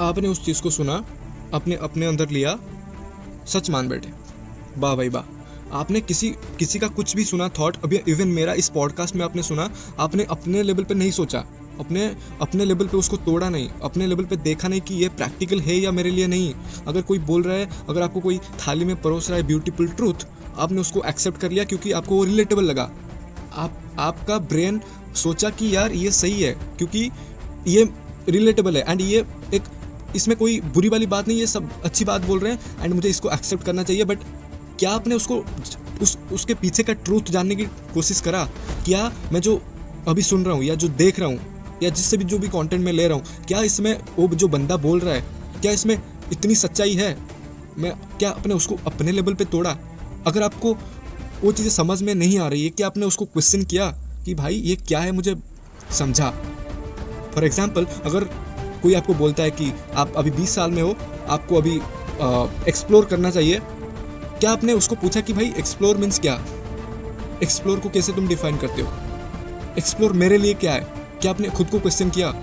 आपने उस चीज़ को सुना, अपने अपने अंदर लिया, सच मान बैठे। वाह भाई वाह। आपने किसी किसी का कुछ भी सुना थॉट अभी इवन मेरा इस पॉडकास्ट में आपने सुना, आपने अपने लेवल पे नहीं सोचा। अपने अपने लेवल पे उसको तोड़ा नहीं। अपने लेवल पे देखा नहीं कि ये प्रैक्टिकल है या मेरे लिए नहीं। अगर कोई बोल रहा है, अगर आपको कोई थाली में परोस रहा है ब्यूटीफुल ट्रूथ आपने उसको एक्सेप्ट कर लिया क्योंकि आपको वो रिलेटेबल लगा। आप, आपका ब्रेन सोचा कि यार ये सही है, क्योंकि ये रिलेटेबल है। एंड ये एक इसमें कोई बुरी वाली बात नहीं, ये सब अच्छी बात बोल रहे हैं एंड मुझे इसको एक्सेप्ट करना चाहिए बट क्या आपने उसको, उस, उसके पीछे का ट्रूथ जानने की कोशिश करा? क्या मैं जो अभी सुन रहा हूँ या जो देख रहा हूँ, या जिससे भी जो भी कंटेंट मैं ले रहा हूँ, क्या इसमें वो जो बंदा बोल रहा है, क्या इसमें इतनी सच्चाई है? मैं, क्या आपने उसको अपने लेवल पे तोड़ा? अगर आपको वो चीज़ें समझ में नहीं आ रही है, क्या आपने उसको क्वेश्चन किया कि भाई ये क्या है मुझे समझा? फॉर एग्ज़ाम्पल अगर कोई आपको बोलता है कि आप अभी 20 साल में हो, आपको अभी एक्सप्लोर करना चाहिए। क्या आपने उसको पूछा कि भाई एक्सप्लोर मीन्स क्या? एक्सप्लोर को कैसे तुम डिफाइन करते हो? एक्सप्लोर मेरे लिए क्या है? क्या आपने खुद को क्वेश्चन किया?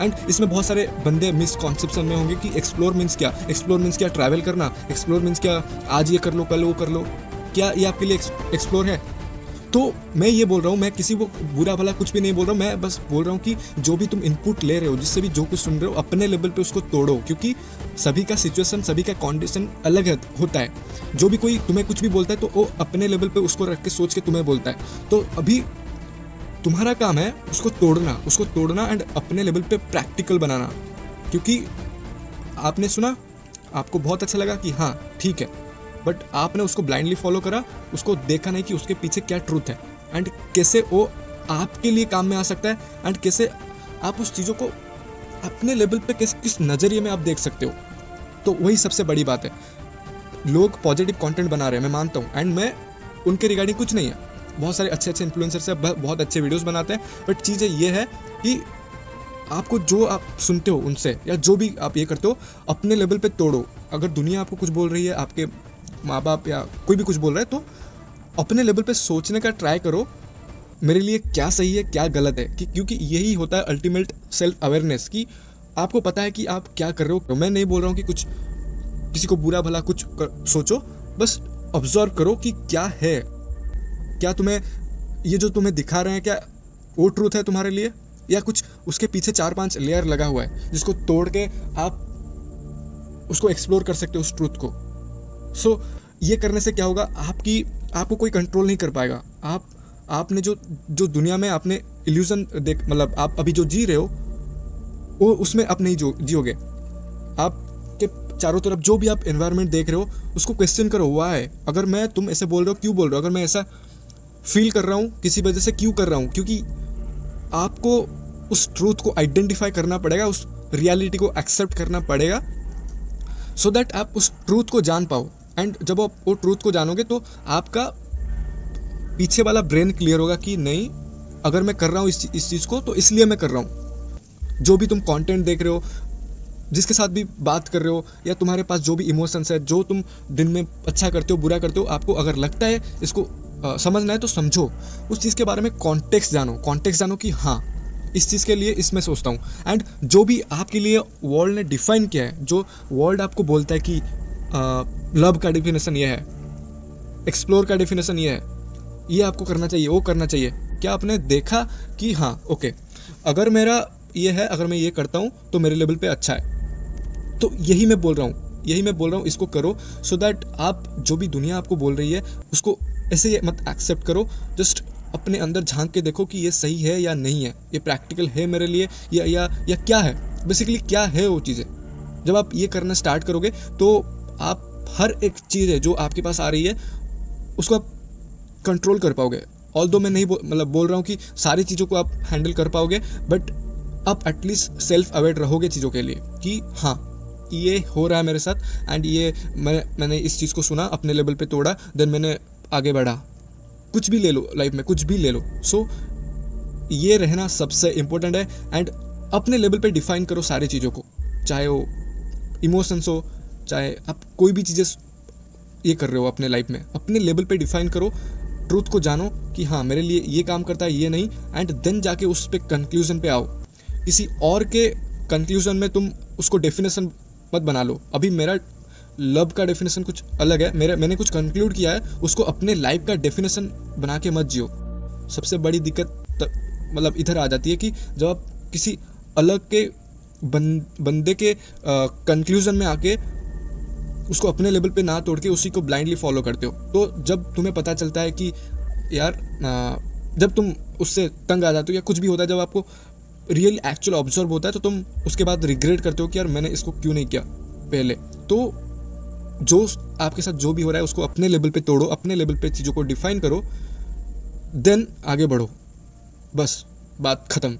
एंड इसमें बहुत सारे बंदे मिसकॉन्सेप्शन में होंगे कि एक्सप्लोर मीन्स क्या? एक्सप्लोर मीन्स क्या ट्रैवल करना? एक्सप्लोर मीन्स क्या आज ये कर लो, कल वो कर लो? क्या ये आपके लिए एक्सप्लोर है? तो मैं ये बोल रहा हूँ, मैं किसी को बुरा भला कुछ भी नहीं बोल रहा हूँ, मैं बस बोल रहा हूँ कि जो भी तुम इनपुट ले रहे हो, जिससे भी जो कुछ सुन रहे हो, अपने लेवल पे उसको तोड़ो, क्योंकि सभी का सिचुएशन सभी का कंडीशन अलग होता है। जो भी कोई तुम्हें कुछ भी बोलता है तो वो अपने लेवल पर उसको रख के सोच के तुम्हें बोलता है। तो अभी तुम्हारा काम है उसको तोड़ना उसको तोड़ना एंड अपने लेवल पे प्रैक्टिकल बनाना। क्योंकि आपने सुना, आपको बहुत अच्छा लगा कि हाँ ठीक है। बट आपने उसको ब्लाइंडली फॉलो करा, उसको देखा नहीं कि उसके पीछे क्या ट्रूथ है। एंड कैसे वो आपके लिए काम में आ सकता है? एंड कैसे आप उस चीज़ों को अपने लेवल पे किस किस नज़रिए में आप देख सकते हो? तो वही सबसे बड़ी बात है। लोग पॉजिटिव कंटेंट बना रहे हैं, मैं मानता हूँ। एंड मैं, उनके रिगार्डिंग कुछ नहीं है। बहुत सारे अच्छे अच्छे इन्फ्लुएंसर्स हैं बहुत अच्छे वीडियोस बनाते हैं। बट चीज़ें ये है कि आपको जो आप सुनते हो उनसे, या जो भी आप ये करते हो, अपने लेवल पे तोड़ो। अगर दुनिया आपको कुछ बोल रही है, आपके माँ बाप या कोई भी कुछ बोल रहा है तो अपने लेवल पे सोचने का ट्राई करो मेरे लिए क्या सही है क्या गलत है कि क्योंकि यही होता है अल्टीमेट सेल्फ अवेयरनेस कि आपको पता है कि आप क्या कर रहे हो मैं नहीं बोल रहा हूँ कि कुछ किसी को बुरा भला कुछ कर, सोचो बस ऑब्ज़र्व करो कि क्या है। क्या तुम्हें ये जो तुम्हें दिखा रहे हैं क्या वो ट्रूथ है तुम्हारे लिए? या कुछ उसके पीछे चार पाँच लेयर लगा हुआ है जिसको तोड़ के आप उसको एक्सप्लोर कर सकते हो उस ट्रूथ को। सो ये करने से क्या होगा? आपकी, आपको कोई कंट्रोल नहीं कर पाएगा। आप, आपने जो जो दुनिया में आपने इल्यूजन देख मतलब आप अभी जो जी रहे हो, वो उसमें आप नहीं जो, जियोगे। आपके चारों तरफ़ जो भी आप एनवायरनमेंट देख रहे हो, उसको क्वेश्चन करो हुआ है अगर मैं तुम ऐसे बोल रहे हो, क्यों बोल रहे हो? अगर मैं ऐसा फील कर रहा हूँ, किसी वजह से क्यों कर रहा हूँ? क्योंकि आपको उस ट्रूथ को आइडेंटिफाई करना पड़ेगा, उस रियलिटी को एक्सेप्ट करना पड़ेगा सो so दैट आप उस ट्रूथ को जान पाओ। एंड जब आप वो ट्रूथ को जानोगे तो आपका पीछे वाला ब्रेन क्लियर होगा कि नहीं अगर मैं कर रहा हूँ इस इस चीज़ को तो इसलिए मैं कर रहा हूँ। जो भी तुम कंटेंट देख रहे हो जिसके साथ भी बात कर रहे हो या तुम्हारे पास जो भी इमोशंस है जो तुम दिन में अच्छा करते हो बुरा करते हो आपको अगर लगता है इसको आ, समझना है तो समझो। उस चीज़ के बारे में कॉन्टेक्स्ट जानो। कॉन्टेक्स्ट जानो कि हाँ इस चीज़ के लिए इसमें सोचता हूँ। एंड जो भी आपके लिए वर्ल्ड ने डिफाइन किया है जो वर्ल्ड आपको बोलता है कि लव का डिफिनेशन ये है। एक्सप्लोर का डिफिनेशन ये है। ये आपको करना चाहिए, वो करना चाहिए। क्या आपने देखा कि हाँ ओके अगर मेरा ये है, अगर मैं ये करता हूँ तो मेरे लेवल पे अच्छा है। तो यही मैं बोल रहा हूँ, यही मैं बोल रहा हूँ, इसको करो सो so दैट आप जो भी दुनिया आपको बोल रही है, उसको ऐसे मत एक्सेप्ट करो जस्ट अपने अंदर झाँक के देखो कि ये सही है या नहीं है। ये प्रैक्टिकल है मेरे लिए, या या या क्या है? बेसिकली क्या है वो चीज़ें? जब आप ये करना स्टार्ट करोगे तो आप हर एक चीज़ है जो आपके पास आ रही है उसको आप कंट्रोल कर पाओगे। ऑल दो मैं नहीं मतलब बोल रहा हूँ कि सारी चीज़ों को आप हैंडल कर पाओगे बट आप एटलीस्ट सेल्फ अवेयर रहोगे चीज़ों के लिए कि हाँ ये हो रहा है मेरे साथ एंड ये मैं मैंने इस चीज़ को सुना अपने लेवल पे तोड़ा देन मैंने आगे बढ़ा। कुछ भी ले लो लाइफ में कुछ भी ले लो। सो so, ये रहना सबसे इम्पोर्टेंट है एंड अपने लेवल पे डिफाइन करो सारी चीज़ों को चाहे वो इमोशंस हो चाहे आप कोई भी चीज़ें ये कर रहे हो अपने लाइफ में अपने लेवल पे डिफाइन करो ट्रूथ को जानो कि हाँ मेरे लिए ये काम करता है ये नहीं एंड देन जाके उस पर कंक्लूजन पे आओ। किसी और के कंक्लूजन में तुम उसको डेफिनेशन मत बना लो। अभी मेरा लव का डेफिनेशन कुछ अलग है। मेरा मैंने कुछ कंक्लूड किया है उसको अपने लाइफ का डेफिनेशन बना के मत जियो। सबसे बड़ी दिक्कत मतलब इधर आ जाती है कि जब आप किसी अलग के बन, बंदे के कंक्लूजन में आके उसको अपने लेवल पे ना तोड़ के उसी को ब्लाइंडली फॉलो करते हो। तो जब तुम्हें पता चलता है कि यार जब तुम उससे तंग आ जाते हो या कुछ भी होता है, जब आपको रियल एक्चुअल ऑब्ज़र्व होता है तो तुम उसके बाद रिग्रेट करते हो कि यार मैंने इसको क्यों नहीं किया पहले। तो जो आपके साथ जो भी हो रहा है, उसको अपने लेवल पे तोड़ो, अपने लेवल पे चीज़ों को डिफाइन करो देन आगे बढ़ो। बस, बात ख़त्म।